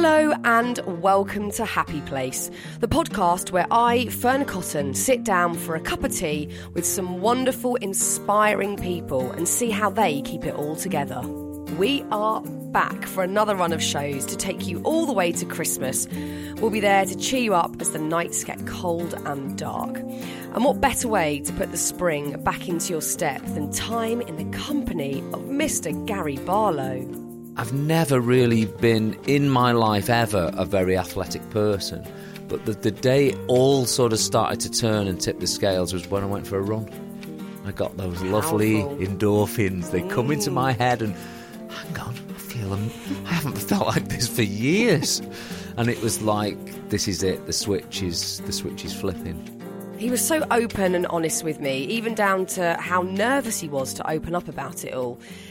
Hello and welcome to Happy Place, the podcast where I, Fearne Cotton, sit down for a cup of tea with some wonderful, inspiring people and see how they keep it all together. We are back for another run of shows to take you all the way to Christmas. We'll be there to cheer you up as the nights get cold and dark. And what better way to put the spring back into your step than time in the company of Mr. Gary Barlow? I've never really been in my life ever a very athletic person. But the, the day it all sort of started to turn and tip the scales was when I went for a run. I got those lovely Powerful. endorphins. They come into my head and hang on, I feel them. I haven't felt like this for years. And it was like, this is it. The switch is the switch is flipping. He was so open and honest with me, even down to how nervous he was to open up about it all.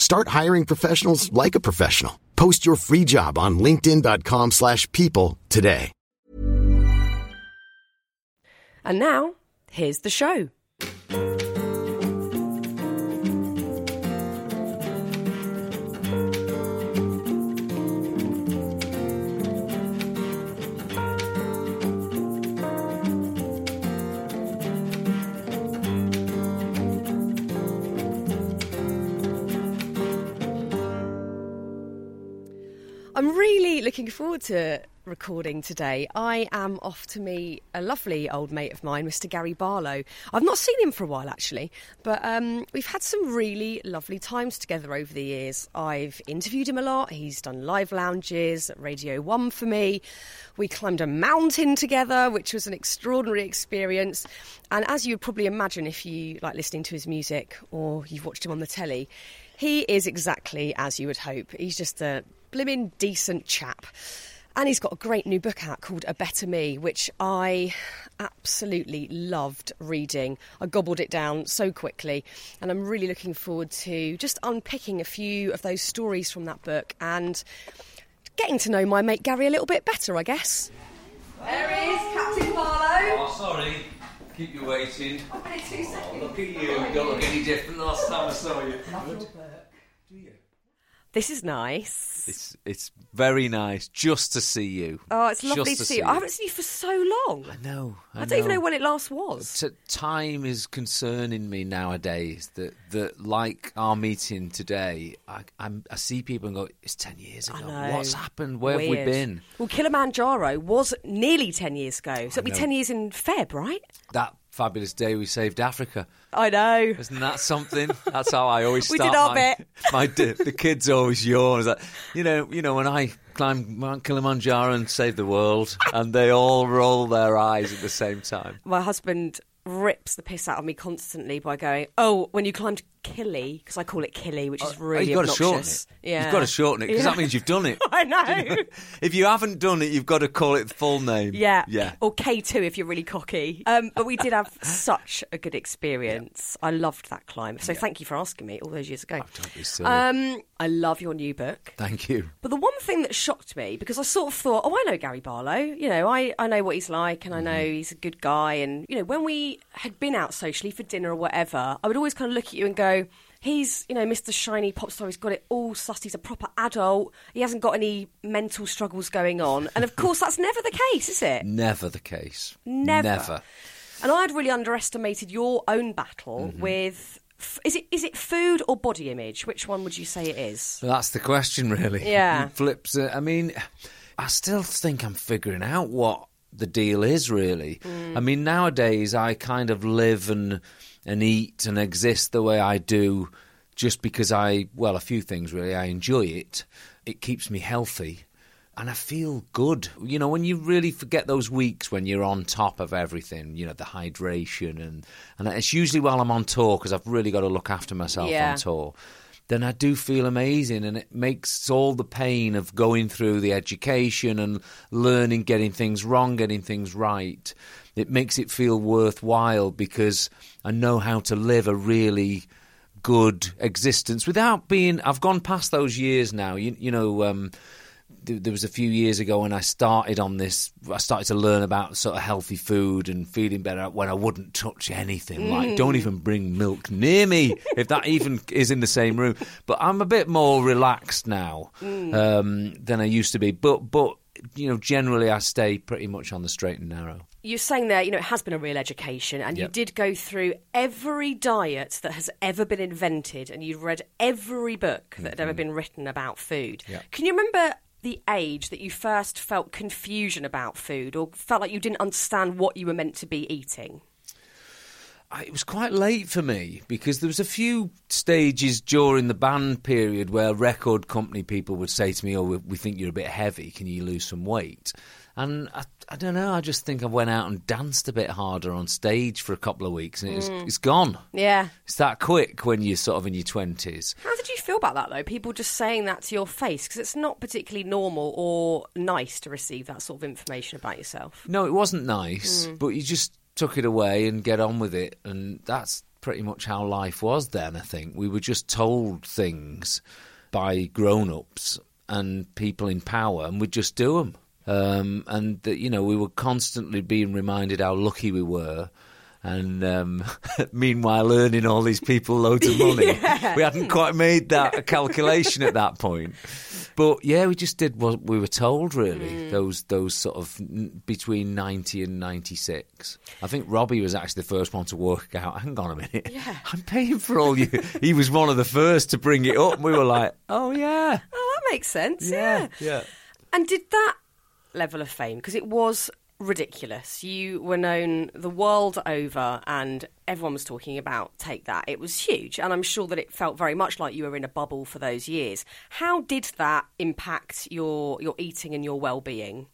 Start hiring professionals like a professional. Post your free job on linkedin.com/people slash people today. And now, here's the show. Looking forward to recording today. I am off to meet a lovely old mate of mine, Mr. Gary Barlow. I've not seen him for a while actually, but um, we've had some really lovely times together over the years. I've interviewed him a lot. He's done live lounges at Radio 1 for me. We climbed a mountain together, which was an extraordinary experience. And as you would probably imagine if you like listening to his music or you've watched him on the telly, he is exactly as you would hope. He's just a blimmin' decent chap. And he's got a great new book out called A Better Me, which I absolutely loved reading. I gobbled it down so quickly, and I'm really looking forward to just unpicking a few of those stories from that book and getting to know my mate Gary a little bit better, I guess. There he is, Captain Barlow. Oh, sorry. Keep you waiting. I've been here two oh, seconds. Look at you. You don't look any different than last time I saw you. This is nice. It's it's very nice just to see you. Oh, it's lovely Just to see you. I haven't seen you for so long. I know. I, I don't even know when it last was. T- time is concerning me nowadays. That that like our meeting today, I I'm, I see people and go, "It's ten years ago. know. What's happened? Where have we been?" Well, Kilimanjaro was nearly 10 years ago. So it'll be know. 10 years in Feb, right? That fabulous day we saved Africa. I know. Isn't that something? That's how I always start. We did our my, bit. my di- the kids always yawn. It's like, you know, you know when I climb Mount Kilimanjaro and save the world, and they all roll their eyes at the same time. My husband rips the piss out of me constantly by going, "Oh, when you climbed Killy, because I call it Killy, which is Oh, really you've got to shorten it. Yeah, You've got to shorten it because Yeah. that means you've done it. I know. if you haven't done it, you've got to call it the full name. Yeah. yeah. Or K2 if you're really cocky. Um, but we did have such a good experience. I loved that climb. So thank you for asking me all those years ago. Don't be silly. Um, I love your new book. Thank you. But the one thing that shocked me, because I sort of thought, oh, I know Gary Barlow. You know, I, I know what he's like and I know he's a good guy. And, you know, when we had been out socially for dinner or whatever, I would always kind of look at you and go, he's, you know, Mr. Shiny pop star. He's got it all sussed. He's a proper adult. He hasn't got any mental struggles going on. And of course, that's never the case, is it? Never the case. Never. Never. And I'd really underestimated your own battle Mm-hmm. with. Is it is it food or body image? Which one would you say it is? That's the question, really. Yeah. It flips it. I mean, I still think I'm figuring out what the deal is, really. Mm. I mean, nowadays I kind of live and and eat and exist the way I do just because I, well, a few things really. I enjoy it. It keeps me healthy. And I feel good. You know, when you really forget those weeks when you're on top of everything, you know, the hydration and, and it's usually while I'm on tour because I've really got to look after myself Yeah. on tour then I do feel amazing, and it makes all the pain of going through the education and learning, getting things wrong, getting things right. It makes it feel worthwhile because I know how to live a really good existence without being. I've gone past those years now. You, you know. Um, there was a few years ago when I started on this. I started to learn about sort of healthy food and feeling better when I wouldn't touch anything. Mm. Like, don't even bring milk near me if that even is in the same room. But I'm a bit more relaxed now mm. um, than I used to be. But but you know, generally I stay pretty much on the straight and narrow. You're saying there, you know, it has been a real education, and yep. you did go through every diet that has ever been invented, and you've read every book that mm-hmm. had ever mm-hmm. been written about food. Yep. Can you remember the age that you first felt confusion about food or felt like you didn't understand what you were meant to be eating? It was quite late for me because there was a few stages during the band period where record company people would say to me, "Oh, we think you're a bit heavy. Can you lose some weight?" And I, I don't know. I just think I went out and danced a bit harder on stage for a couple of weeks, and it was, mm. it's gone. Yeah, it's that quick when you're sort of in your twenties. How did you feel about that though? People just saying that to your face because it's not particularly normal or nice to receive that sort of information about yourself. No, it wasn't nice, mm. but you just took it away and get on with it, and that's pretty much how life was then. I think we were just told things by grown-ups and people in power, and we'd just do them. Um, and that you know we were constantly being reminded how lucky we were, and um, meanwhile earning all these people loads of money. yeah. We hadn't quite made that calculation at that point. But yeah, we just did what we were told. Really, mm. those those sort of between ninety and ninety six. I think Robbie was actually the first one to work out. Hang on a minute, yeah. I'm paying for all you. he was one of the first to bring it up. And we were like, oh yeah, oh that makes sense. Yeah, yeah. yeah. And did that level of fame because it was ridiculous. You were known the world over, and everyone was talking about Take That. It was huge, and I'm sure that it felt very much like you were in a bubble for those years. How did that impact your your eating and your well being?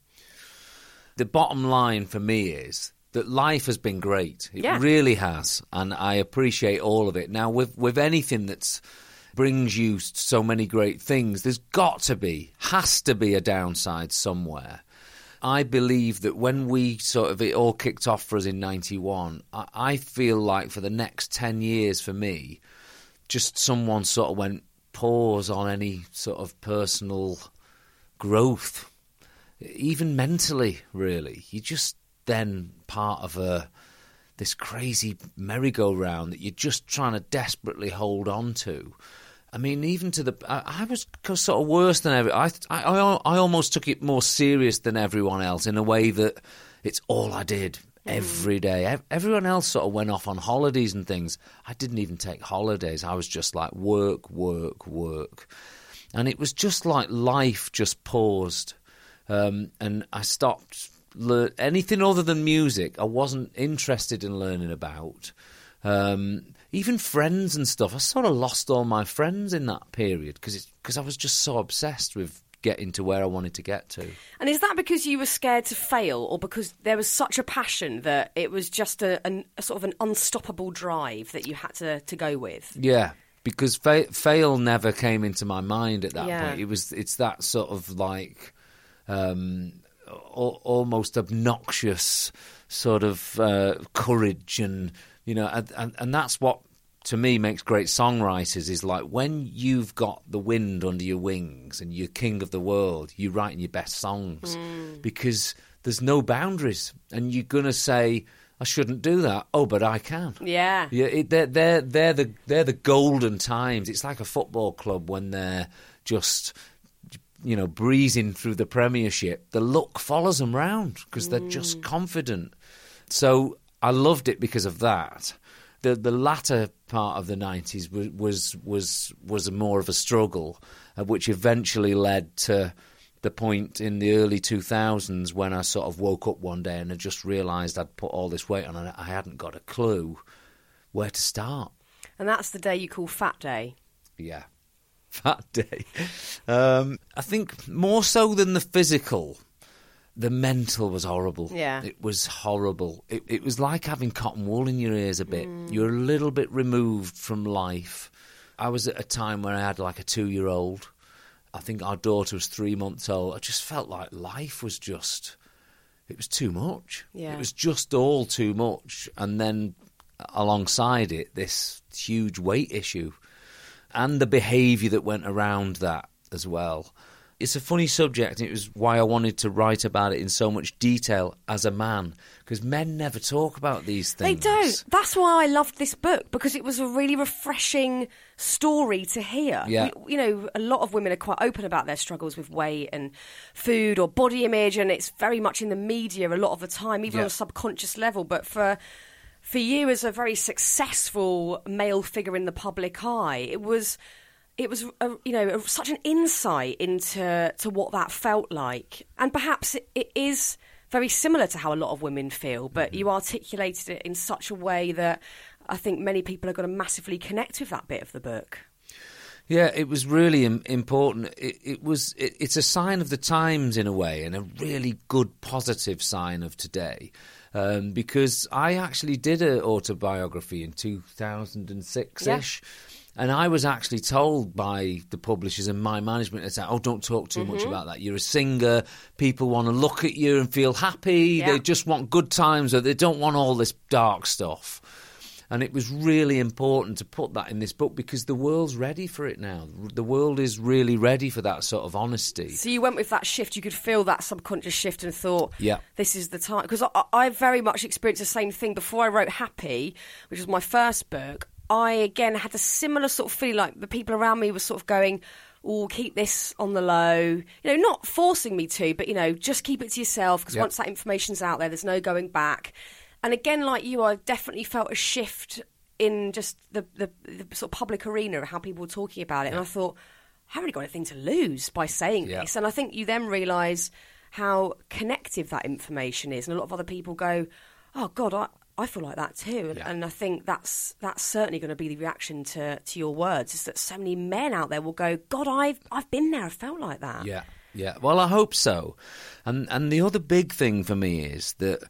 The bottom line for me is that life has been great. It yeah. really has, and I appreciate all of it. Now, with with anything that's brings you so many great things, there's got to be, has to be a downside somewhere. I believe that when we sort of it all kicked off for us in '91, I, I feel like for the next ten years for me, just someone sort of went pause on any sort of personal growth, even mentally. Really, you're just then part of a this crazy merry-go-round that you're just trying to desperately hold on to. I mean, even to the, I, I was sort of worse than every. I, I, I almost took it more serious than everyone else in a way that it's all I did every day. Everyone else sort of went off on holidays and things. I didn't even take holidays. I was just like work, work, work, and it was just like life just paused, um, and I stopped. learning anything other than music, I wasn't interested in learning about. Um, even friends and stuff. I sort of lost all my friends in that period because because I was just so obsessed with getting to where I wanted to get to. And is that because you were scared to fail, or because there was such a passion that it was just a, a, a sort of an unstoppable drive that you had to, to go with? Yeah, because fa- fail never came into my mind at that yeah. point. It was it's that sort of like um, almost obnoxious sort of uh, courage and you know and, and, and that's what to me makes great songwriters is like when you've got the wind under your wings and you're king of the world, you're writing your best songs mm. because there's no boundaries, and you're gonna say. I shouldn't do that. Oh, but I can. Yeah, yeah. It, they're they're they're the they're the golden times. It's like a football club when they're just you know breezing through the Premiership. The luck follows them round because mm. they're just mm. confident. So I loved it because of that the the latter part of the nineties was, was was was more of a struggle, uh, which eventually led to the point in the early two thousands when I sort of woke up one day and I just realised I'd put all this weight on and I hadn't got a clue where to start. And that's the day you call Fat Day. Yeah, Fat Day. Um, I think more so than the physical the mental was horrible. Yeah. It was horrible. It, it was like having cotton wool in your ears a bit. Mm. You're a little bit removed from life. I was at a time where I had like a two year old. I think our daughter was three months old. I just felt like life was just, it was too much. Yeah. It was just all too much. And then alongside it, this huge weight issue and the behaviour that went around that as well. It's a funny subject, and it was why I wanted to write about it in so much detail as a man, because men never talk about these things. They don't. That's why I loved this book because it was a really refreshing story to hear. Yeah. We- you know, a lot of women are quite open about their struggles with weight and food or body image, and it's very much in the media a lot of the time, even Yeah. on a subconscious level. But for for you as a very successful male figure in the public eye, it was. It was, a, you know, a, such an insight into to what that felt like, and perhaps it, it is very similar to how a lot of women feel, but you articulated it in such a way that I think many people are going to massively connect with that bit of the book. Yeah, it was really Im- important. It, it was. It, it's a sign of the times in a way, and a really good, positive sign of today. Um, because I actually did an autobiography in 2006 ish. And I was actually told by the publishers and my management say, "Oh, don't talk too much mm-hmm. about that. You're a singer. People want to look at you and feel happy. Yeah. They just want good times, or they don't want all this dark stuff." And it was really important to put that in this book because the world's ready for it now. The world is really ready for that sort of honesty. So you went with that shift. You could feel that subconscious shift and thought, Yeah. this is the time." Because I, I very much experienced the same thing before I wrote Happy, which was my first book. I again had a similar sort of feeling like the people around me were sort of going. Oh, keep this on the low. You know, not forcing me to, but you know, just keep it to yourself because Yeah. once that information's out there, there's no going back. And again, like you, I definitely felt a shift in just the, the, the sort of public arena of how people were talking about it. And I thought, I haven't really got anything to lose by saying Yeah. this. And I think you then realise how connective that information is. And a lot of other people go, oh, God, I, I feel like that too. And, Yeah. and I think that's that's certainly going to be the reaction to, to your words is that so many men out there will go, God, I've, I've been there, I felt like that. Yeah, yeah. Well, I hope so. And and the other big thing for me is that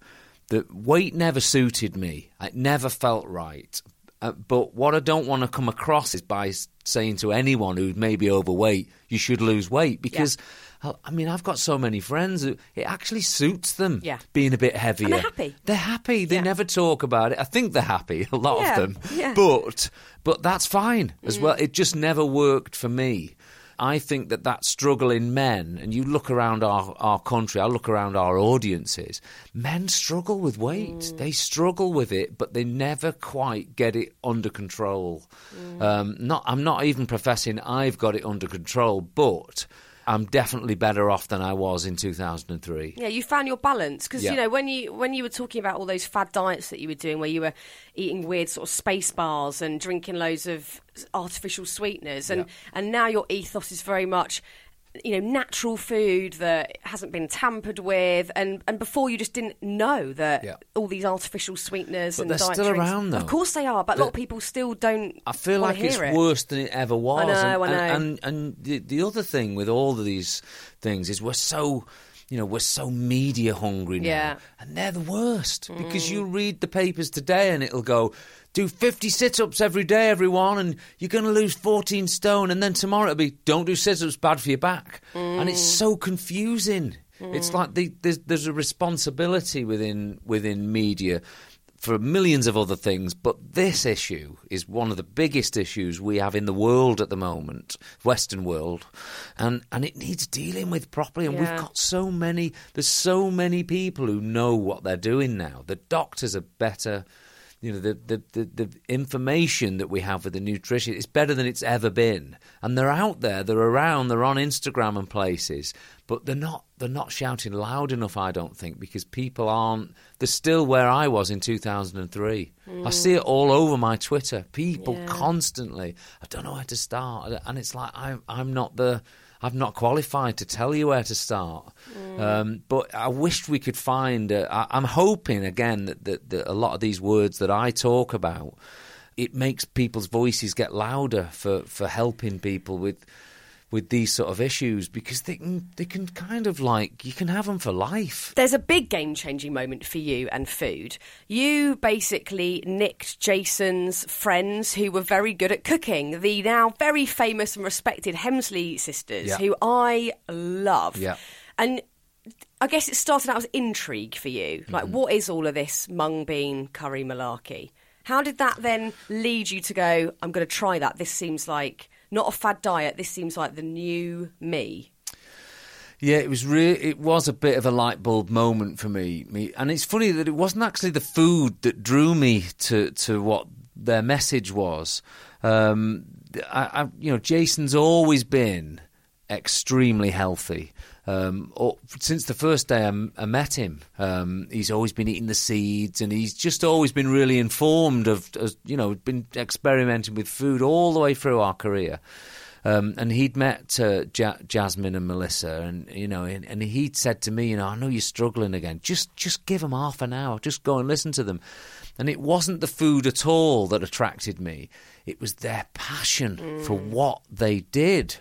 that weight never suited me. It never felt right. Uh, but what I don't want to come across is by saying to anyone who's maybe overweight, you should lose weight because. I- I mean, I've got so many friends who it actually suits them Yeah. being a bit heavier. they're happy. They're happy. They Yeah. never talk about it. I think they're happy, a lot Yeah, of them. yeah. But but that's fine as Mm. well. It just never worked for me. I think that that struggle in men, and you look around our, our country, I look around our audiences, men struggle with weight. Mm. They struggle with it, but they never quite get it under control. Mm. Um, not, I'm not even professing I've got it under control, but I'm definitely better off than I was in 2003. Yeah, you found your balance because Yeah. you know when you when you were talking about all those fad diets that you were doing, where you were eating weird sort of space bars and drinking loads of artificial sweeteners, and Yeah. and now your ethos is very much you know natural food that hasn't been tampered with, and and before you just didn't know that Yeah. all these artificial sweeteners But and they're diet still around, though. Of course they are, but a lot of people still don't. I feel like it's it. worse than it ever was. know, and, I know. And, and, and the, the other thing with all of these things is we're so, you know, we're so media hungry now. Yeah. And they're the worst mm. because you read the papers today and it'll go, do 50 sit ups every day, everyone, and you're going to lose 14 stone. And then tomorrow it'll be, don't do sit ups, bad for your back. And it's mm. so confusing. It's mm. like the, there's, there's a responsibility within within media for millions of other things, but this issue is one of the biggest issues we have in the world at the moment, Western world, and and it needs dealing with properly. And Yeah. we've got so many. There's so many people who know what they're doing now. The doctors are better. You know the, the, the, the information that we have with the nutrition is better than it's ever been, and they're out there, they're around, they're on Instagram and places, but they're not they're not shouting loud enough. I don't think because people aren't. They're still where I was in 2003. I see it all over my Twitter. People Yeah. constantly. I don't know where to start, and it's like I'm I'm not the. I'm not qualified to tell you where to start, um, but I wished we could find. Uh, I, I'm hoping again that, that, that a lot of these words that I talk about, it makes people's voices get louder for, for helping people with with these sort of issues because they can they can kind of like you can have them for life. There's a big game changing moment for you and food. You basically nicked Jason's friends who were very good at cooking, the now very famous and respected Hemsley sisters, Yeah. who I love. Yeah. And I guess it started out as intrigue for you. Like, Mm-hmm. what is all of this mung bean curry malarkey? How did that then lead you to go, I'm going to try that? This seems like not a fad diet. This seems like the new me. Yeah, it was really it was a bit of a light bulb moment for me. Me, and it's funny that it wasn't actually the food that drew me to to what their message was. Um, I, I, you know, Jason's always been extremely healthy. Um, or, since the first day I, m- I met him, um, he's always been eating the seeds, and he's just always been really informed of, as, you know, been experimenting with food all the way through our career. Um, and he'd met uh, ja- Jasmine and Melissa, and you know, and, and he'd said to me, you know, I know you're struggling again. Just, just give them half an hour. Just go and listen to them. And it wasn't the food at all that attracted me. It was their passion for what they did.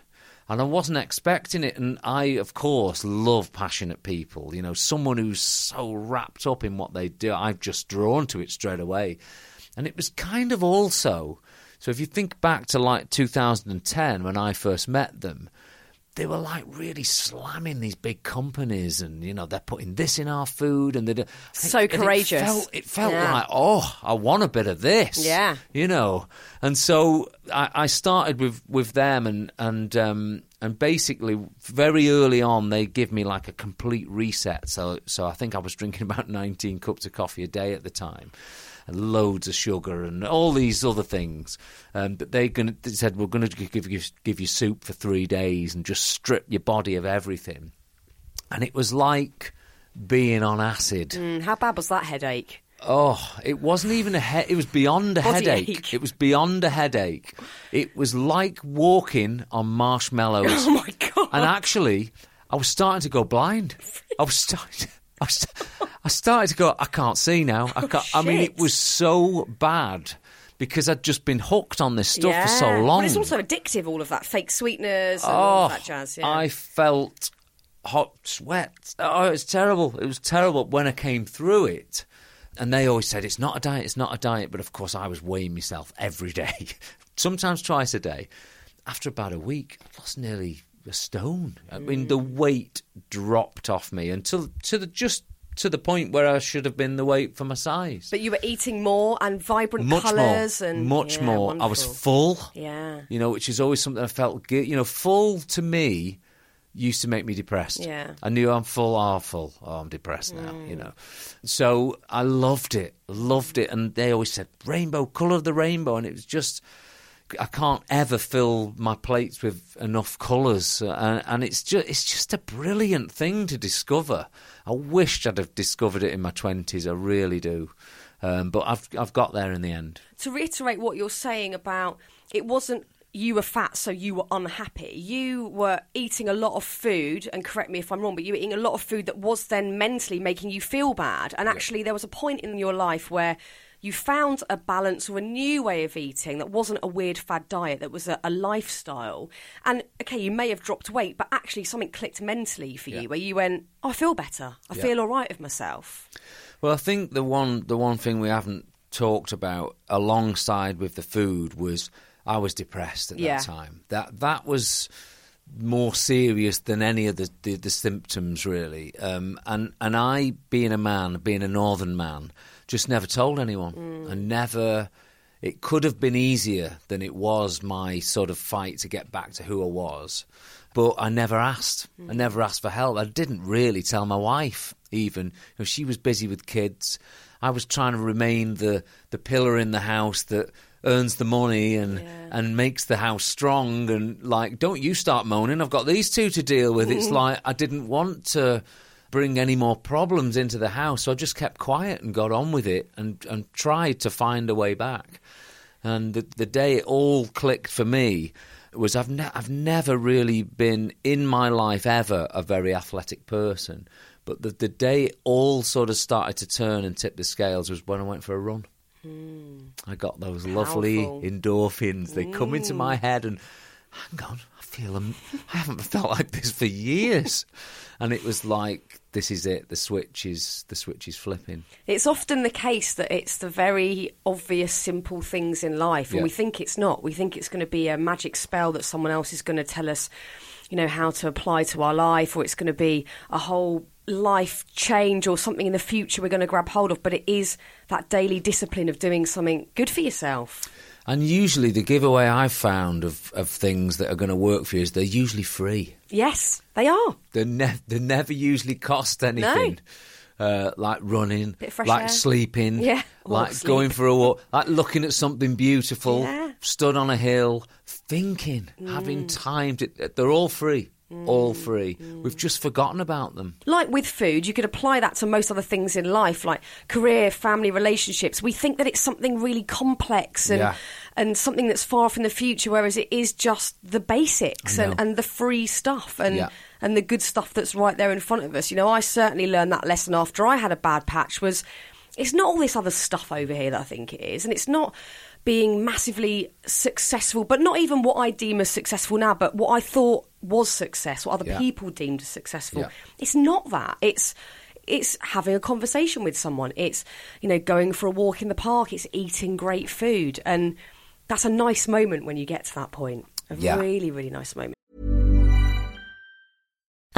And I wasn't expecting it. And I, of course, love passionate people. You know, someone who's so wrapped up in what they do. I'm just drawn to it straight away. And it was kind of also. So if you think back to like 2010 when I first met them, they were like really slamming these big companies, and you know they're putting this in our food, and they're So courageous. It felt, it felt Yeah. like, oh, I want a bit of this. Yeah. you know. And so I, I started with with them, and and um, and basically very early on they give me like a complete reset. So so I think I was drinking about 19 cups of coffee a day at the time. And loads of sugar and all these other things, um, but they, gonna, they said we're going to give you give you soup for three days and just strip your body of everything, and it was like being on acid. Mm, how bad was that headache? Oh, it wasn't even a head. It was beyond a Body headache. ache. It was beyond a headache. It was like walking on marshmallows. Oh my god! And actually, I was starting to go blind. I was starting. I, was, I started to go. I can't see now. I oh, can't. I mean, it was so bad because I'd just been hooked on this stuff yeah. for so long. But it's also addictive, all of that fake sweetness and all of that jazz. Yeah. I felt hot sweat. Oh, it was terrible. It was terrible when I came through it. And they always said, it's not a diet, it's not a diet. But of course, I was weighing myself every day, sometimes twice a day. After about a week, I lost nearly a stone. I mean, the weight dropped off me until to the just to the point where I should have been the weight for my size. but you were eating more and vibrant much colours more, and much yeah, more. I was full Yeah. you know, which is always something I felt, gu- you know, full to me used to make me depressed. Yeah. I knew I'm full, oh, full, oh, I'm depressed now, Mm. you know. So I loved it, loved it. And they always said, rainbow, colour of the rainbow. And it was just, I can't ever fill my plates with enough colours. Uh, And, and it's, just, it's just a brilliant thing to discover. I wished I'd have discovered it in my 20s, I really do. Um, but I've, I've got there in the end. to reiterate what you're saying about it wasn't you were fat so you were unhappy you were eating a lot of food and correct me if i'm wrong but you were eating a lot of food that was then mentally making you feel bad and actually there was a point in your life where you found a balance or a new way of eating that wasn't a weird fad diet that was a, a lifestyle and okay you may have dropped weight but actually something clicked mentally for you where you went oh, i feel better i Yeah. feel all right with myself Well, I think the one the one thing we haven't talked about alongside with the food was I was depressed at Yeah. that time. That that was more serious than any of the, the, the symptoms really. Um, and and I, being a man, being a northern man, just never told anyone. Mm. and never. It could have been easier than it was my sort of fight to get back to who I was. But I never asked. I mm. never asked for help. I didn't really tell my wife even. You know, she was busy with kids. I was trying to remain the, the pillar in the house that earns the money and and makes the house strong and like don't you start moaning i've got these two to deal with it's like i didn't want to bring any more problems into the house. So i just kept quiet and got on with it and and tried to find a way back. And the, the day it all clicked for me was I've ne- I've never really been in my life ever a very athletic person, but the the day it all sort of started to turn and tip the scales was when I went for a run. Hmm. I got those lovely endorphins. They come into my head and hang on, I feel am- I haven't felt like this for years, and it was like this is it. The switch is the switch is flipping. It's often the case that it's the very obvious, simple things in life, and Yeah. we think it's not. We think it's going to be a magic spell that someone else is going to tell us, you know, how to apply to our life, or it's going to be a whole life change or something in the future we're going to grab hold of. But it is that daily discipline of doing something good for yourself. And usually, the giveaway I've found of, of things that are going to work for you is they're usually free. Yes, they are. They ne- they never usually cost anything. Uh, like running, Bit of fresh like air. sleeping, Yeah, like sleep. going for a walk, like looking at something beautiful, Yeah. stood on a hill, thinking, having Mm. time to. They're all free, all free. Mm. We've just forgotten about them. like with food, you could apply that to most other things in life, like career, family, relationships. We think that it's something really complex and Yeah. and something that's far from the future, whereas it is just the basics and, and the free stuff and Yeah. and the good stuff that's right there in front of us. You know, I certainly learned that lesson after I had a bad patch. Was it's not all this other stuff over here that I think it is, and it's not being massively successful, but not even what I deem as successful now, but what I thought was success, what other Yeah. people deemed as successful. Yeah. It's not that. It's it's having a conversation with someone. It's you know going for a walk in the park. It's eating great food, and that's a nice moment when you get to that point. A Yeah. really really nice moment.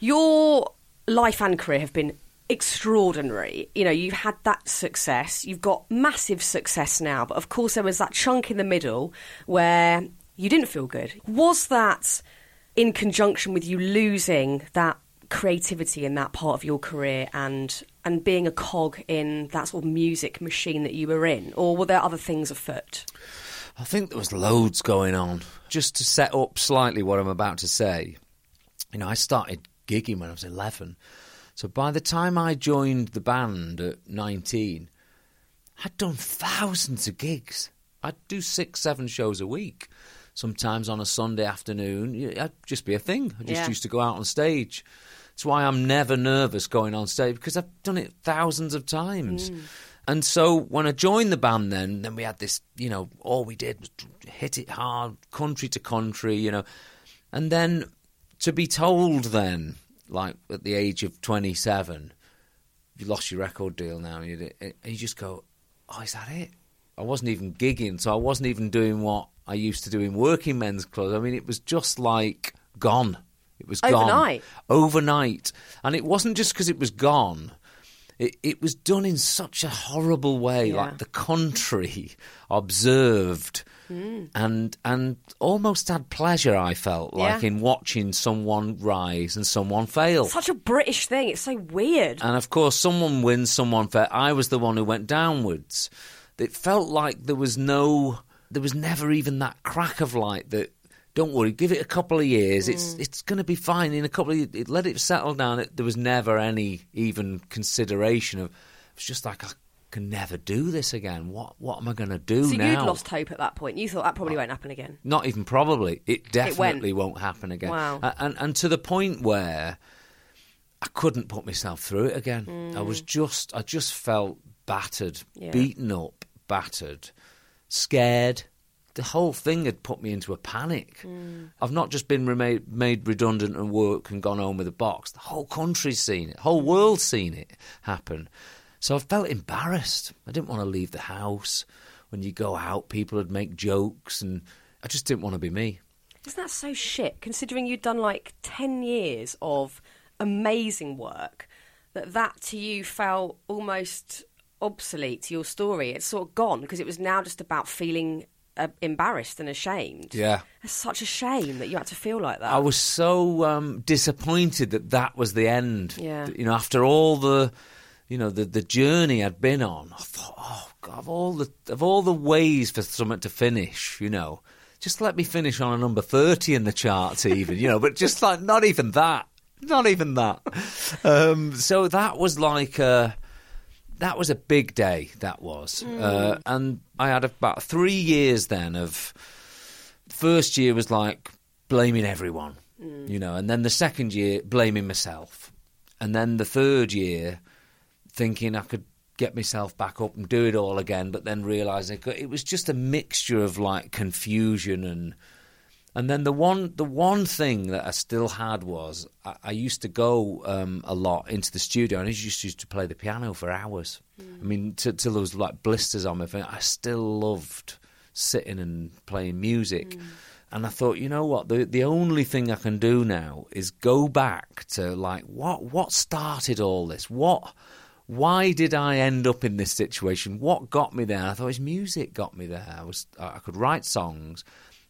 Your life and career have been extraordinary. You know, you've had that success, you've got massive success now, but of course there was that chunk in the middle where you didn't feel good. Was that in conjunction with you losing that creativity in that part of your career and and being a cog in that sort of music machine that you were in or were there other things afoot? I think there was loads going on. Just to set up slightly what I'm about to say, you know, I started gigging when I was 11. So by the time I joined the band at 19, I'd done thousands of gigs. I'd do six, seven shows a week. Sometimes on a Sunday afternoon, I'd just be a thing. I just Yeah. used to go out on stage. That's why I'm never nervous going on stage because I've done it thousands of times. Mm. And so when I joined the band, then then we had this, you know, all we did was hit it hard, country to country, you know, and then to be told then, like at the age of twenty seven, you lost your record deal now, did- and you just go, oh, is that it? I wasn't even gigging, so I wasn't even doing what I used to do in working men's clubs. I mean, it was just like gone. It was Overnight? gone overnight, and it wasn't just because it was gone. It, it was done in such a horrible way, Yeah. like the country observed, Hmm. and and almost had pleasure. I felt like Yeah. in watching someone rise and someone fail. Such a British thing. It's so weird. And of course, someone wins, someone fails. I was the one who went downwards. It felt like there was no, there was never even that crack of light that. Don't worry, give it a couple of years. It's it's going to be fine in a couple of years. It, let it settle down. It, there was never any even consideration of. It's just like I can never do this again. What what am I going to do so now? you'd lost hope at that point. You thought that probably won't happen again. Not even probably. It definitely went. won't happen again. Wow. And, and to the point where I couldn't put myself through it again. I was just, I just felt battered, Mm. Yeah. beaten up, battered, scared. The whole thing had put me into a panic. Mm. I've not just been rema- made redundant and work and gone home with a box. The whole country's seen it. The whole world's seen it happen. So I felt embarrassed. I didn't want to leave the house. When you go out, people would make jokes, and I just didn't want to be me. Isn't that so shit? Considering you'd done like ten years of amazing work, that that to you felt almost obsolete to your story. It's sort of gone because it was now just about feeling uh, embarrassed and ashamed. Yeah. it's such a shame that you had to feel like that. I was so um, disappointed that that was the end. Yeah. You know, after all the, you know, the the journey I'd been on, I thought, oh God, of all the of all the ways for something to finish, you know, just let me finish on a number 30 in the charts, even, you know, but just like not even that. Not even that. Um, so that was like a, that was a big day, that was. Uh, and I had about three years then of, first year was like blaming everyone, you know, and then the second year, blaming myself. And then the third year, thinking I could get myself back up and do it all again, but then realizing it was just a mixture of like confusion and and then the one the one thing that I still had was I, I used to go um, a lot into the studio and I just used to play the piano for hours. I mean, till there was like blisters on my finger. I still loved sitting and playing music. And I thought, you know what? The the only thing I can do now is go back to like what what started all this. What why did I end up in this situation? What got me there? I thought his music got me there. I was I could write songs,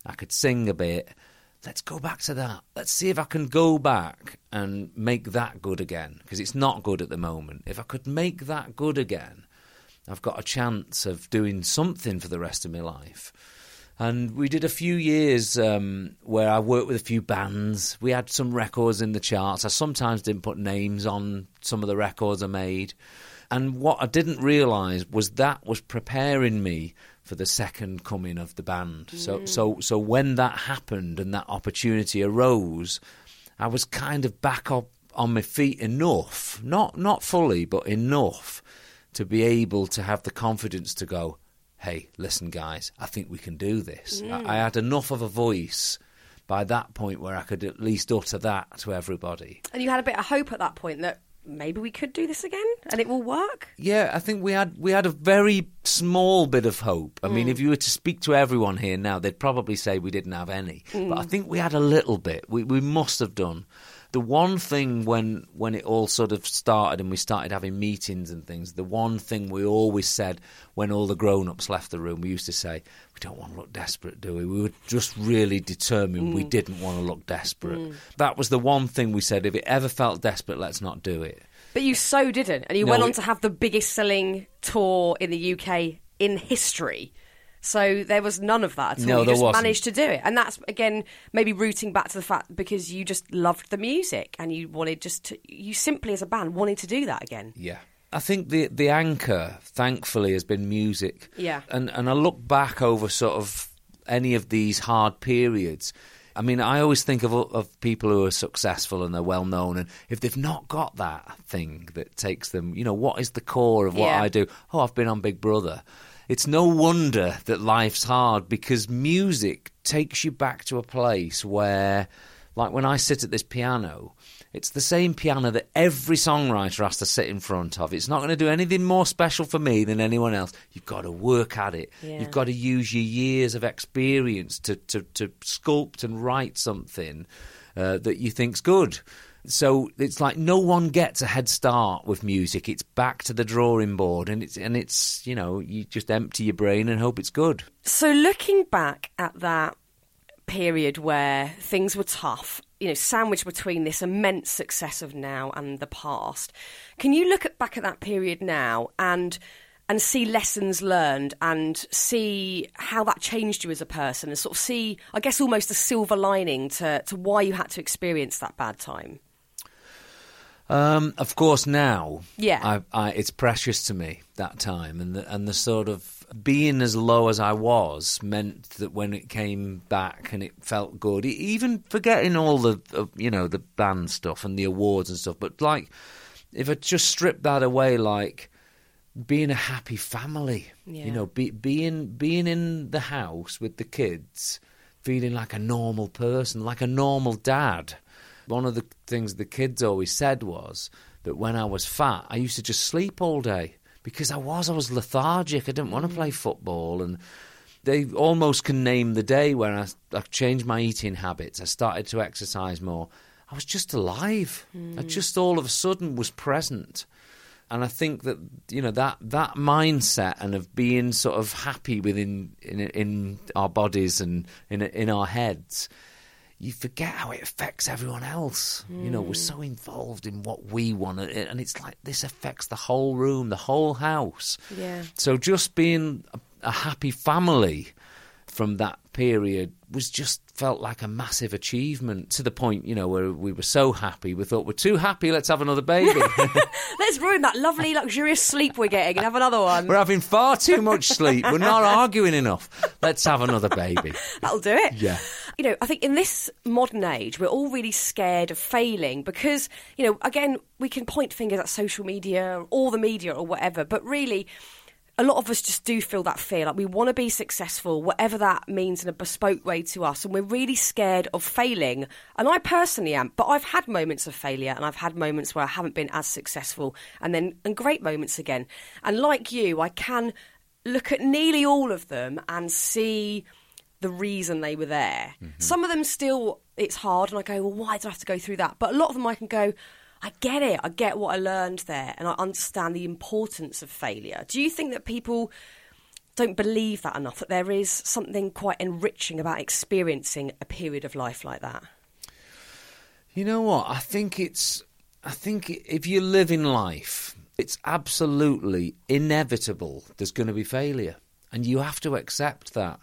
I could sing a bit. Let's go back to that. Let's see if I can go back and make that good again because it's not good at the moment. If I could make that good again, I've got a chance of doing something for the rest of my life. And we did a few years um, where I worked with a few bands. We had some records in the charts. I sometimes didn't put names on some of the records I made. And what I didn't realise was that was preparing me for the second coming of the band. So, so, so when that happened and that opportunity arose, I was kind of back up on my feet enough, not not fully, but enough to be able to have the confidence to go, hey, listen, guys, I think we can do this. I, I mm. had enough of a voice by that point where I could at least utter that to everybody. And you had a bit of hope at that point that maybe we could do this again and it will work. Yeah, I think we had we had a very small bit of hope. I mean, mm. if you were to speak to everyone here now, they'd probably say we didn't have any. But I mm. think we had a little bit. We we must have done. The one thing when when it all sort of started and we started having meetings and things, the one thing we always said when all the grown-ups left the room, we used to say, "We don't want to look desperate, do we?" We were just really determined we mm. didn't want to look desperate. Mm. That was the one thing we said. If it ever felt desperate, let's not do it. But you so didn't. And you No, went on it- to have the biggest selling tour in the UK in history. So there was none of that at all. No, you just wasn't. managed to do it. And that's, again, maybe rooting back to the fact because you just loved the music and you wanted just to, you simply as a band wanted to do that again. Yeah. I think the the anchor, thankfully, has been music. Yeah. And and I look back over sort of any of these hard periods. I mean, I always think of of people who are successful and they're well known, and if they've not got that thing that takes them, you know, what is the core of what Yeah. I do? Oh, I've been on Big Brother. It's no wonder that life's hard because music takes you back to a place where, like when I sit at this piano, it's the same piano that every songwriter has to sit in front of. It's not going to do anything more special for me than anyone else. You've got to work at it. Yeah. You've got to use your years of experience to, to, to sculpt and write something uh, that you think's good. So it's like no one gets a head start with music. It's back to the drawing board, and it's and it's you know you just empty your brain and hope it's good. So looking back at that period where things were tough, you know, sandwiched between this immense success of now and the past, can you look at, back at that period now and and see lessons learned and see how that changed you as a person and sort of see, I guess, almost a silver lining to, to why you had to experience that bad time? Um, of course, now, Yeah. I, I, it's precious to me that time, and the, and the sort of being as low as I was meant that when it came back and it felt good, even forgetting all the uh, you know the band stuff and the awards and stuff, but like if I just stripped that away, like being a happy family, Yeah. you know, be, being being in the house with the kids, feeling like a normal person, like a normal dad. One of the things the kids always said was that when I was fat, I used to just sleep all day because I was. I was lethargic. I didn't want to play mm. football. And they almost can name the day when I, I changed my eating habits. I started to exercise more. I was just alive. I mm. just all of a sudden was present. And I think that you know that that mindset and of being sort of happy within in, in our bodies and in in our heads, you forget how it affects everyone else. You know, we're so hmm. involved in what we want, and it's like this affects the whole room, the whole house. Yeah. So just being a, a happy family from that period was just felt like a massive achievement to the point, you know, where we were so happy. We thought we're too happy. Let's have another baby. Let's ruin that lovely, luxurious sleep we're getting and have another one. we're having far too much sleep. We're not arguing enough. Let's have another baby. That'll do it. Yeah. You know, I think in this modern age, we're all really scared of failing because, you know, again, we can point fingers at social media or the media or whatever, but really, a lot of us just do feel that fear. Like we want to be successful, whatever that means in a bespoke way to us. And we're really scared of failing. And I personally am, but I've had moments of failure and I've had moments where I haven't been as successful and then, and great moments again. And like you, I can look at nearly all of them and see the reason they were there. Mm-hmm. Some of them still, it's hard, and I go, well, why did I have to go through that? But a lot of them I can go, I get it. I get what I learned there, and I understand the importance of failure. Do you think that people don't believe that enough, that there is something quite enriching about experiencing a period of life like that? You know what? I think it's. I think if you live in life, it's absolutely inevitable. There's going to be failure, and you have to accept that.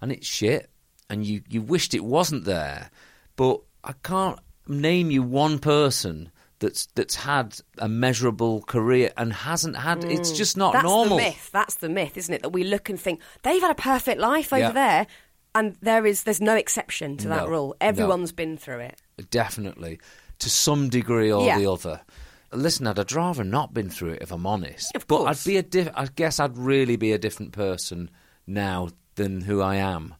And it's shit, and you you wished it wasn't there, but I can't name you one person that's that's had a measurable career and hasn't had. It's just not Mm. That's normal. the myth. That's the myth, isn't it? That we look and think they've had a perfect life over Yeah. there, and there is there's no exception to that No, rule. no. Everyone's been through it. Definitely, to some degree or Yeah. the other. Listen, I'd rather not been through it if I'm honest. Of but course. I'd be a diff- I guess I'd really be a different person now than who I am.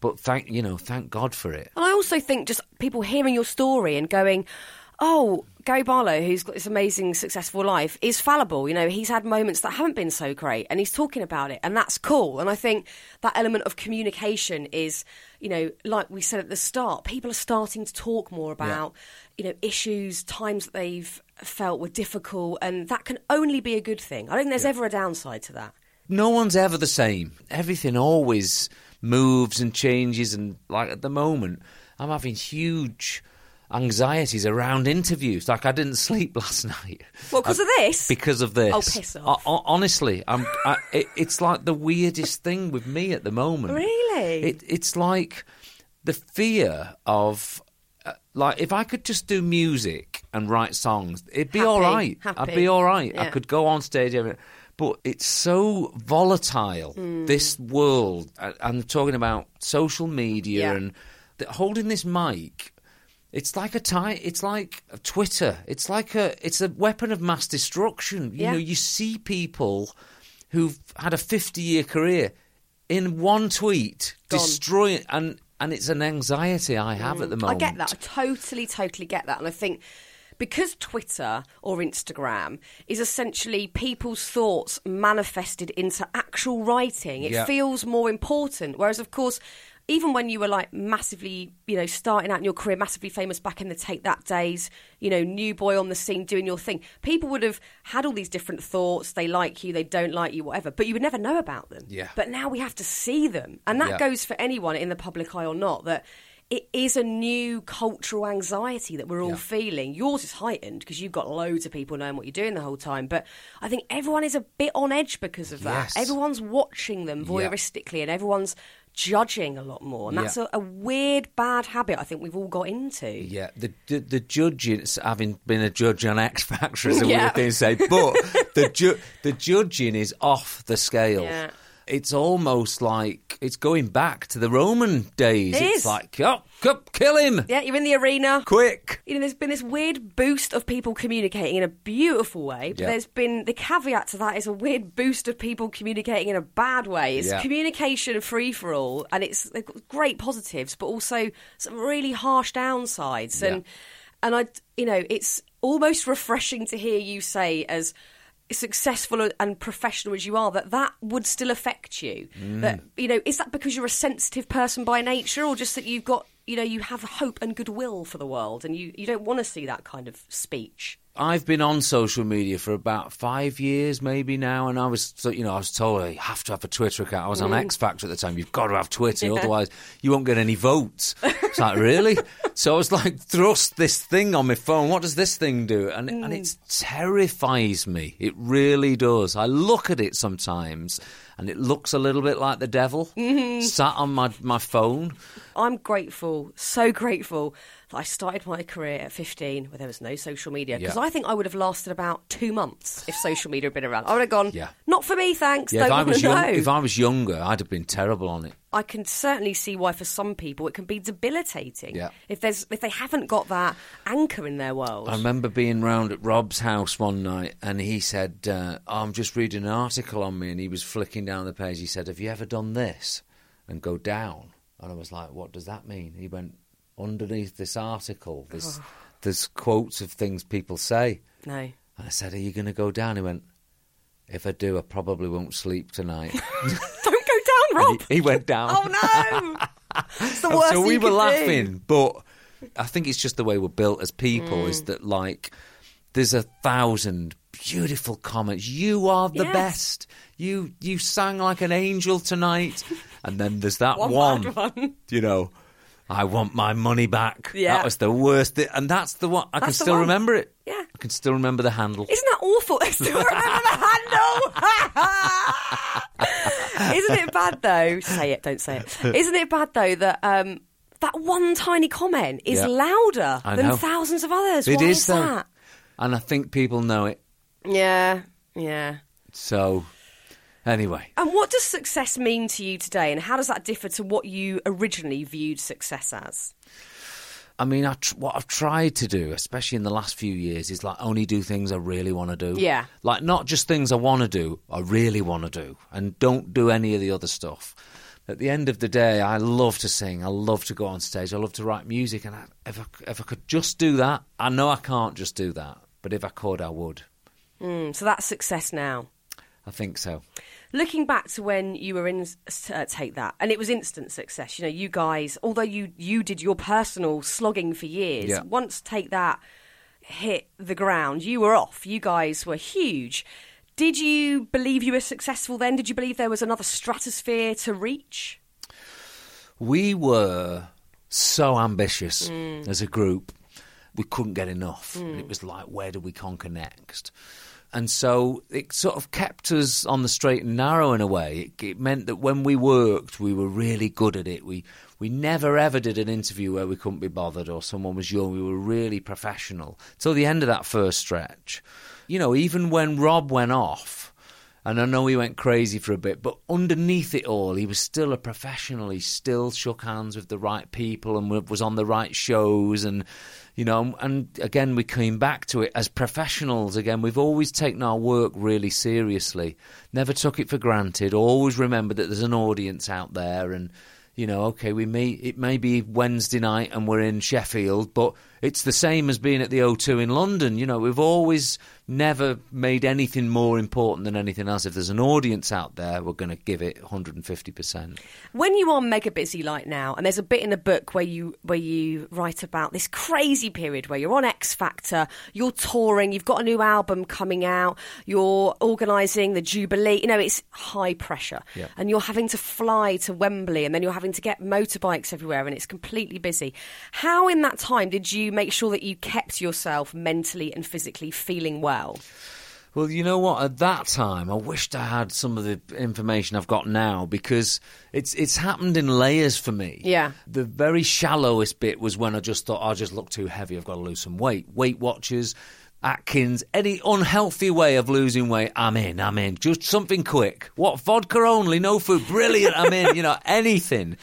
But thank you know, thank God for it. And I also think just people hearing your story and going, oh, Gary Barlow, who's got this amazing, successful life, is fallible. You know, he's had moments that haven't been so great and he's talking about it, and that's cool. And I think that element of communication is, you know, like we said at the start, people are starting to talk more about, you know, issues, times that they've felt were difficult, and that can only be a good thing. I don't think there's ever a downside to that. No one's ever the same. Everything always moves and changes and like at the moment I'm having huge anxieties around interviews. Like I didn't sleep last night. Well, 'cause because of this? Because of this. Oh, piss off. O- o- honestly, I'm. I, it, it's like the weirdest thing with me at the moment. Really? It, it's like the fear of. uh, Like if I could just do music and write songs, it'd be Happy, all right. I'd be all right. I could go on stage. every- But it's so volatile. Hmm. This world. I- I'm talking about social media Yeah. and the, holding this mic. It's like a tie. It's like Twitter. It's like a. It's a weapon of mass destruction. You Yeah. know, you see people who've had a 50 year career in one tweet Gone. destroy it, and and it's an anxiety I have at mm. the moment. I get that. I totally, totally get that. And I think because Twitter or Instagram is essentially people's thoughts manifested into actual writing, it feels more important. Whereas, of course, even when you were like massively, you know, starting out in your career, massively famous back in the Take That days, you know, new boy on the scene doing your thing, people would have had all these different thoughts. They like you, they don't like you, whatever, but you would never know about them. Yeah. But now we have to see them. And that Yeah. goes for anyone in the public eye or not, that it is a new cultural anxiety that we're all Yeah. feeling. Yours is heightened because you've got loads of people knowing what you're doing the whole time. But I think everyone is a bit on edge because of that. Yes. Everyone's watching them Yeah. voyeuristically and everyone's judging a lot more. And that's Yeah. a, a weird, bad habit I think we've all got into. Yeah, the the, the judging, having been a judge on X Factor, is a Yeah. weird thing to say, but the ju- the judging is off the scale. Yeah. It's almost like it's going back to the Roman days. It it's is. like, oh, kill him, Yeah, you're in the arena. quick. you know, there's been this weird boost of people communicating in a beautiful way, but Yeah. there's been the caveat to that is a weird boost of people communicating in a bad way. It's Yeah. communication free for all, and it's great positives, but also some really harsh downsides. And and I, you know, it's almost refreshing to hear you say as successful and professional as you are that that would still affect you Mm. that you know is that because you're a sensitive person by nature or just that you've got you know you have hope and goodwill for the world and you you don't want to see that kind of speech I've been on social media for about five years, maybe now, and I was, you know, I was told oh, I have to have a Twitter account. I was on mm. X Factor at the time. You've got to have Twitter, otherwise you won't get any votes. It's like really. so I was like, thrust this thing on my phone. What does this thing do? And and mm. it terrifies me. It really does. I look at it sometimes, and it looks a little bit like the devil mm-hmm. sat on my my phone. I'm grateful, so grateful that I started my career at 15 where there was no social media. Because Yeah. I think I would have lasted about two months if social media had been around. I would have gone, Yeah. not for me, thanks. Yeah, if Don't I was young, know. if I was younger, I'd have been terrible on it. I can certainly see why for some people it can be debilitating. Yeah. If there's if they haven't got that anchor in their world. I remember being round at Rob's house one night, and he said, uh, oh, "I'm just reading an article on me," and he was flicking down the page. He said, "Have you ever done this?" And go down, and I was like, "What does that mean?" He went, "Underneath this article, there's there's quotes of things people say." no. And I said, "Are you going to go down?" He went, "If I do, I probably won't sleep tonight." Don't go down, Rob. he, he went down. Oh no. it's the worst so we were could do. laughing, but I think it's just the way we're built as people. Mm. Is that like there's a thousand beautiful comments. You are the Yes. best. You you sang like an angel tonight, and then there's that One one. one. You know. I want my money back. Yeah. That was the worst. Thi- and that's the one. I can That's the still one. remember it. Yeah. I can still remember the handle. Isn't that awful? I still remember the handle. Isn't it bad though? Say it, don't say it. Isn't it bad though that um, that one tiny comment is Yeah. louder than thousands of others? It Why is is though. that? And I think people know it. Yeah, yeah. So, anyway. And what does success mean to you today, and how does that differ to what you originally viewed success as? I mean, I tr- what I've tried to do, especially in the last few years, is like only do things I really want to do. Yeah. Like not just things I want to do, I really want to do, and don't do any of the other stuff. At the end of the day, I love to sing. I love to go on stage. I love to write music, and I, if I, if I could just do that, I know I can't just do that, but if I could, I would. Mm, so that's success now. I think so. Looking back to when you were in uh, Take That, and it was instant success. You know, you guys, although you you did your personal slogging for years, Yeah. once Take That hit the ground, you were off. You guys were huge. Did you believe you were successful then? Did you believe there was another stratosphere to reach? We were so ambitious Mm. as a group, we couldn't get enough. And it was like, where do we conquer next? And so it sort of kept us on the straight and narrow in a way. It, it meant that when we worked, we were really good at it. We we never ever did an interview where we couldn't be bothered or someone was young. We were really professional till the end of that first stretch. You know, even when Rob went off, and I know he went crazy for a bit, but underneath it all, he was still a professional. He still shook hands with the right people and was on the right shows. And, you know, and again, we came back to it as professionals. Again, we've always taken our work really seriously, never took it for granted, always remembered that there's an audience out there. And, you know, okay, we may, it may be Wednesday night and we're in Sheffield, but it's the same as being at the O2 in London. You know, we've always never made anything more important than anything else. If there's an audience out there, we're going to give it 150%. When you are mega busy like now, and there's a bit in the book where you where you write about this crazy period where you're on X Factor, you're touring, you've got a new album coming out, you're organising the Jubilee. You know, it's high pressure, Yeah. and you're having to fly to Wembley, and then you're having to get motorbikes everywhere, and it's completely busy. How in that time did you make sure that you kept yourself mentally and physically feeling well? Well, you know what? At that time, I wished I had some of the information I've got now because it's it's happened in layers for me. Yeah. The very shallowest bit was when I just thought I just look too heavy. I've got to lose some weight. Weight Watchers, Atkins, any unhealthy way of losing weight, I'm in. I'm in. Just something quick. What vodka only, no food. Brilliant. I'm in. You know anything.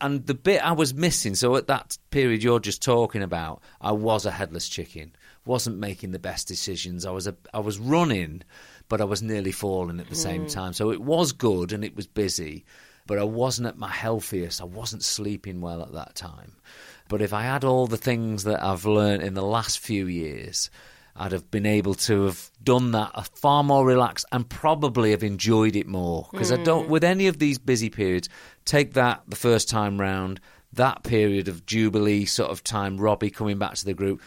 And the bit I was missing. So at that period you're just talking about, I was a headless chicken. Wasn't making the best decisions. I was a, I was running, but I was nearly falling at the same hmm. time. So it was good and it was busy, but I wasn't at my healthiest. I wasn't sleeping well at that time. But if I had all the things that I've learned in the last few years, I'd have been able to have done that far more relaxed and probably have enjoyed it more. Because I don't, hmm. with any of these busy periods, Take That the first time round, that period of Jubilee sort of time, Robbie coming back to the group,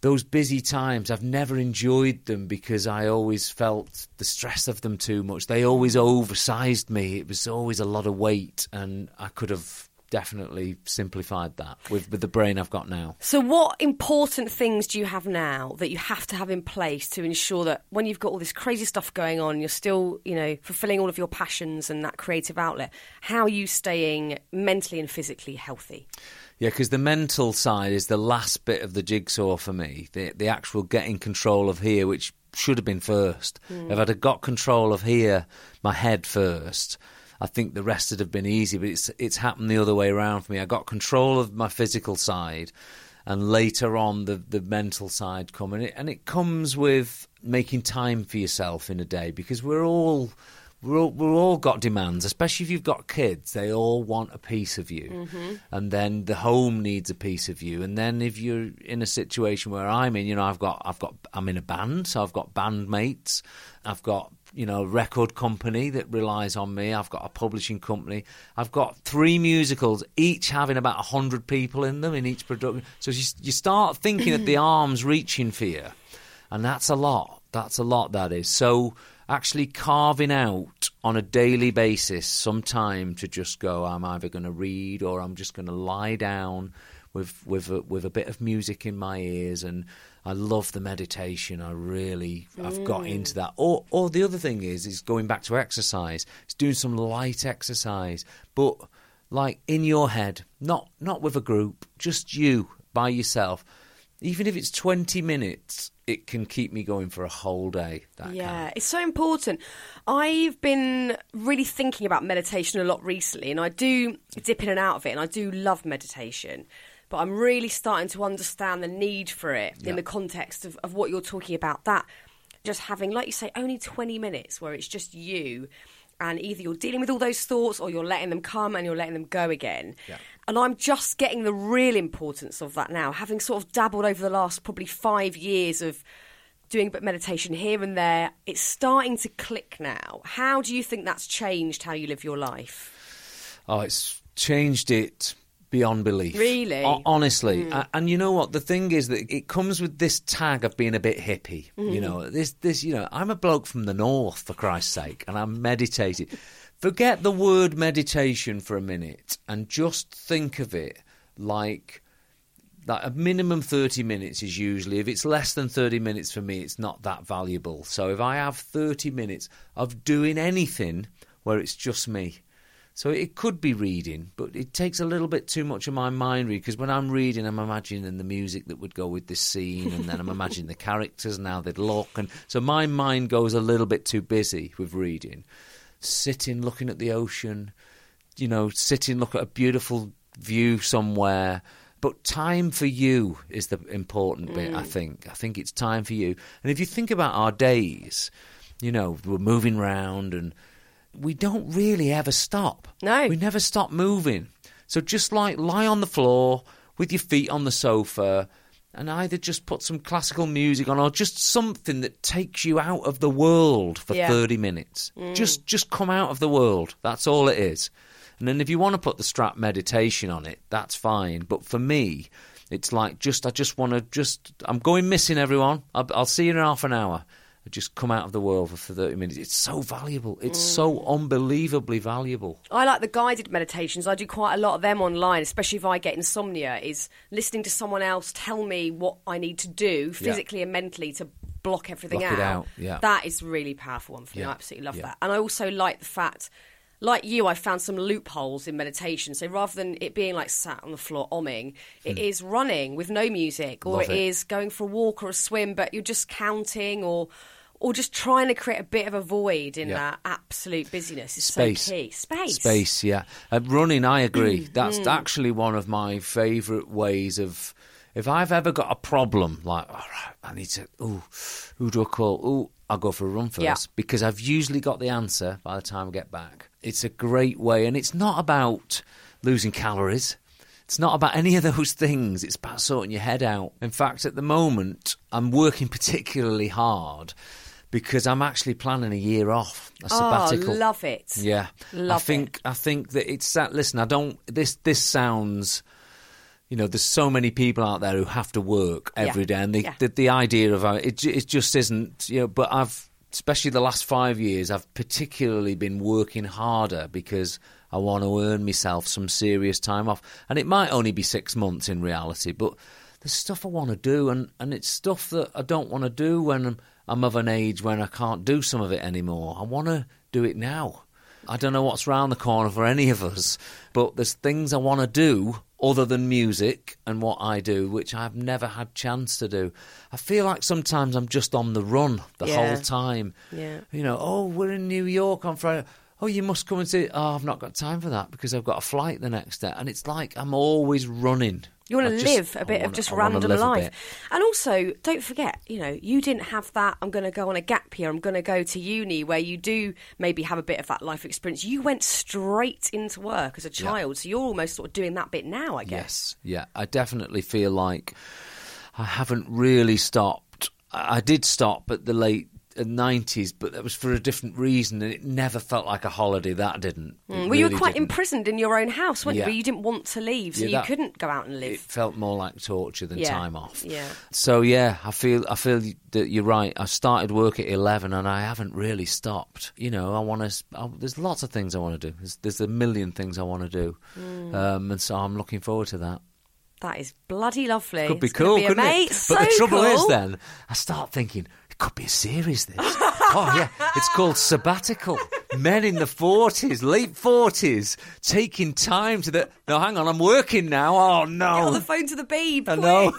those busy times, I've never enjoyed them because I always felt the stress of them too much. They always oversized me. It was always a lot of weight, and I could have definitely simplified that with, with the brain I've got now. So, what important things do you have now that you have to have in place to ensure that when you've got all this crazy stuff going on, you're still, you know, fulfilling all of your passions and that creative outlet? How are you staying mentally and physically healthy? Yeah, because the mental side is the last bit of the jigsaw for me. The the actual getting control of here, which should have been first. Hmm. If I'd have got control of here, my head first, I think the rest would have been easy. But it's it's happened the other way around for me. I got control of my physical side, and later on the the mental side come, and it and it comes with making time for yourself in a day because we're all we're all, we're all got demands, especially if you've got kids. They all want a piece of you, mm-hmm. and then the home needs a piece of you. And then if you're in a situation where I'm in, you know, I've got I've got I'm in a band, so I've got bandmates. I've got you know a record company that relies on me. I've got a publishing company. I've got three musicals, each having about hundred people in them in each production. So you, you start thinking that the arms reaching for you, and that's a lot. That's a lot. That is so actually carving out on a daily basis some time to just go I'm either going to read or I'm just going to lie down with with a, with a bit of music in my ears. And I love the meditation. I really I've got mm. into that. Or or the other thing is is going back to exercise. It's doing some light exercise. But like in your head not not with a group just you by yourself even if it's 20 minutes it can keep me going for a whole day that Yeah, can. it's so important. I've been really thinking about meditation a lot recently, and I do dip in and out of it, and I do love meditation. But I'm really starting to understand the need for it Yeah. in the context of, of what you're talking about. That just having, like you say, only 20 minutes where it's just you, and either you're dealing with all those thoughts or you're letting them come and you're letting them go again. Yeah. And I'm just getting the real importance of that now, having sort of dabbled over the last probably five years of doing a bit of meditation here and there. It's starting to click now. How do you think that's changed how you live your life? Oh, it's changed it beyond belief. Really? Ho- honestly. Hmm. A- And you know what? The thing is that it comes with this tag of being a bit hippie. You hmm. know, this, this, you know, I'm a bloke from the north, for Christ's sake, and I'm meditating. Forget the word meditation for a minute and just think of it like like a minimum 30 minutes is usually if it's less than 30 minutes for me it's not that valuable. So if i have 30 minutes of doing anything where it's just me. So it could be reading but it takes a little bit too much of my mind because when i'm reading i'm imagining the music that would go with this scene and then i'm imagining the characters and how they'd look and so my mind goes a little bit too busy with reading sitting looking at the ocean you know, sitting look at a beautiful view somewhere. But time for you is the important bit, I mm. think. I think it's time for you. And if you think about our days, you know, we're moving round and we don't really ever stop. No. We never stop moving. So just like lie on the floor with your feet on the sofa and either just put some classical music on or just something that takes you out of the world for Yeah. 30 minutes. Mm. Just just come out of the world. That's all it is. And then if you want to put the strap meditation on it, that's fine. But for me, it's like just I just want to just I'm going missing everyone. I'll, I'll see you in half an hour. I just come out of the world for 30 minutes. It's so valuable. It's mm. so unbelievably valuable. I like the guided meditations. I do quite a lot of them online, especially if I get insomnia, is listening to someone else tell me what I need to do physically and mentally to block everything Block it out, yeah. That is really powerful one for me. Yeah, I absolutely love yeah. that. And I also like the fact like you, I found some loopholes in meditation. So rather than it being like sat on the floor omming, it is running with no music, or Hmm. It it. is going for a walk or a swim, but you're just counting or or just trying to create a bit of a void in Yeah. that absolute busyness is Space. so key. Space. Space, yeah. Uh, running, I agree. Mm. That's actually one of my favourite ways of. If I've ever got a problem, like, all right, I need to, ooh, who do I call? Ooh, I'll go for a run first Yeah. because I've usually got the answer by the time I get back. It's a great way, and it's not about losing calories. It's not about any of those things. It's about sorting your head out. In fact, at the moment, I'm working particularly hard because I'm actually planning a year off, a sabbatical. Oh, love it. Yeah, Love I think I think that it's that. Listen, I don't. This this sounds you know, there's so many people out there who have to work every Yeah. day, and the, Yeah. the the idea of uh, it, it just isn't. You know, but I've especially the last five years, I've particularly been working harder because I want to earn myself some serious time off, and it might only be six months in reality, but there's stuff I want to do, and and it's stuff that I don't want to do when I'm, I'm of an age when I can't do some of it anymore. I want to do it now. I don't know what's round the corner for any of us, but there's things I want to do other than music and what I do, which I've never had chance to do. I feel like sometimes I'm just on the run the Yeah. whole time. Yeah. You know, oh, we're in New York on Friday. Oh, you must come and see. Oh, I've not got time for that because I've got a flight the next day, and it's like I'm always running. You want to live a bit of wanna- just I random life. And also, don't forget, you know, you didn't have that. I'm going to go on a gap year. I'm going to go to uni where you do maybe have a bit of that life experience. You went straight into work as a child. So you're almost sort of doing that bit now, I guess. Yes, yeah. I definitely feel like I haven't really stopped. I I did stop at the late nineties, but that was for a different reason, and it never felt like a holiday. That didn't. Mm, well, you were quite didn't. imprisoned in your own house, weren't you? Yeah. But you didn't want to leave, so Yeah, you couldn't go out and live. It felt more like torture than Yeah, time off. yeah. So yeah, I feel I feel that you're right. I started work at eleven, and I haven't really stopped. You know, I want to. There's lots of things I want to do. There's, there's a million things I want to do, Mm. um, and so I'm looking forward to that. That is bloody lovely. Could be It's cool, be couldn't it? So but the trouble is, then I start thinking could be a series. This, oh yeah, it's called sabbatical. Men in the forties, late forties, taking time to the. No, hang on, I'm working now. Oh no. Get on the phone to the beeb. I know.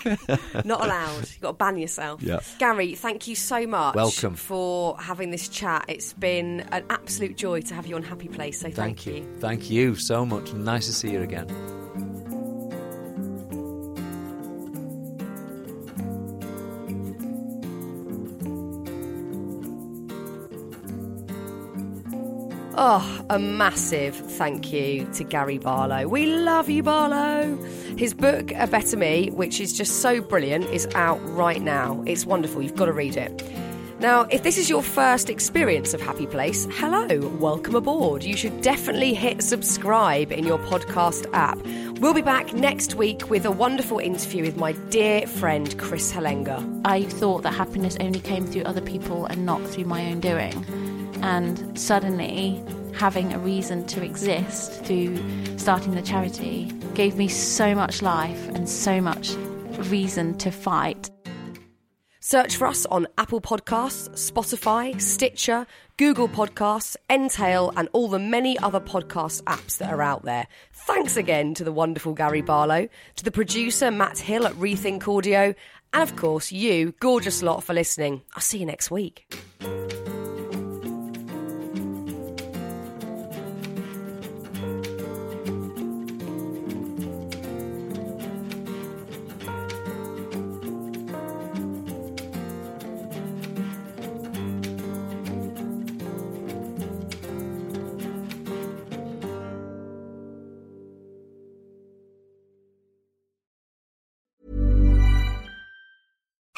Not allowed. You've got to ban yourself. Yeah. Gary, thank you so much. Welcome. for having this chat. It's been an absolute joy to have you on Happy Place. So thank, Thank you, thank you so much. Nice to see you again. Oh, a massive thank you to Gary Barlow. We love you, Barlow. His book, A Better Me, which is just so brilliant, is out right now. It's wonderful. You've got to read it. Now, if this is your first experience of Happy Place, hello, welcome aboard. You should definitely hit subscribe in your podcast app. We'll be back next week with a wonderful interview with my dear friend Chris Helenga. I thought that happiness only came through other people and not through my own doing. And suddenly, having a reason to exist through starting the charity gave me so much life and so much reason to fight. Search for us on Apple Podcasts, Spotify, Stitcher, Google Podcasts, Entail, and all the many other podcast apps that are out there. Thanks again to the wonderful Gary Barlow, to the producer Matt Hill at Rethink Audio, and of course, you, gorgeous lot, for listening. I'll see you next week.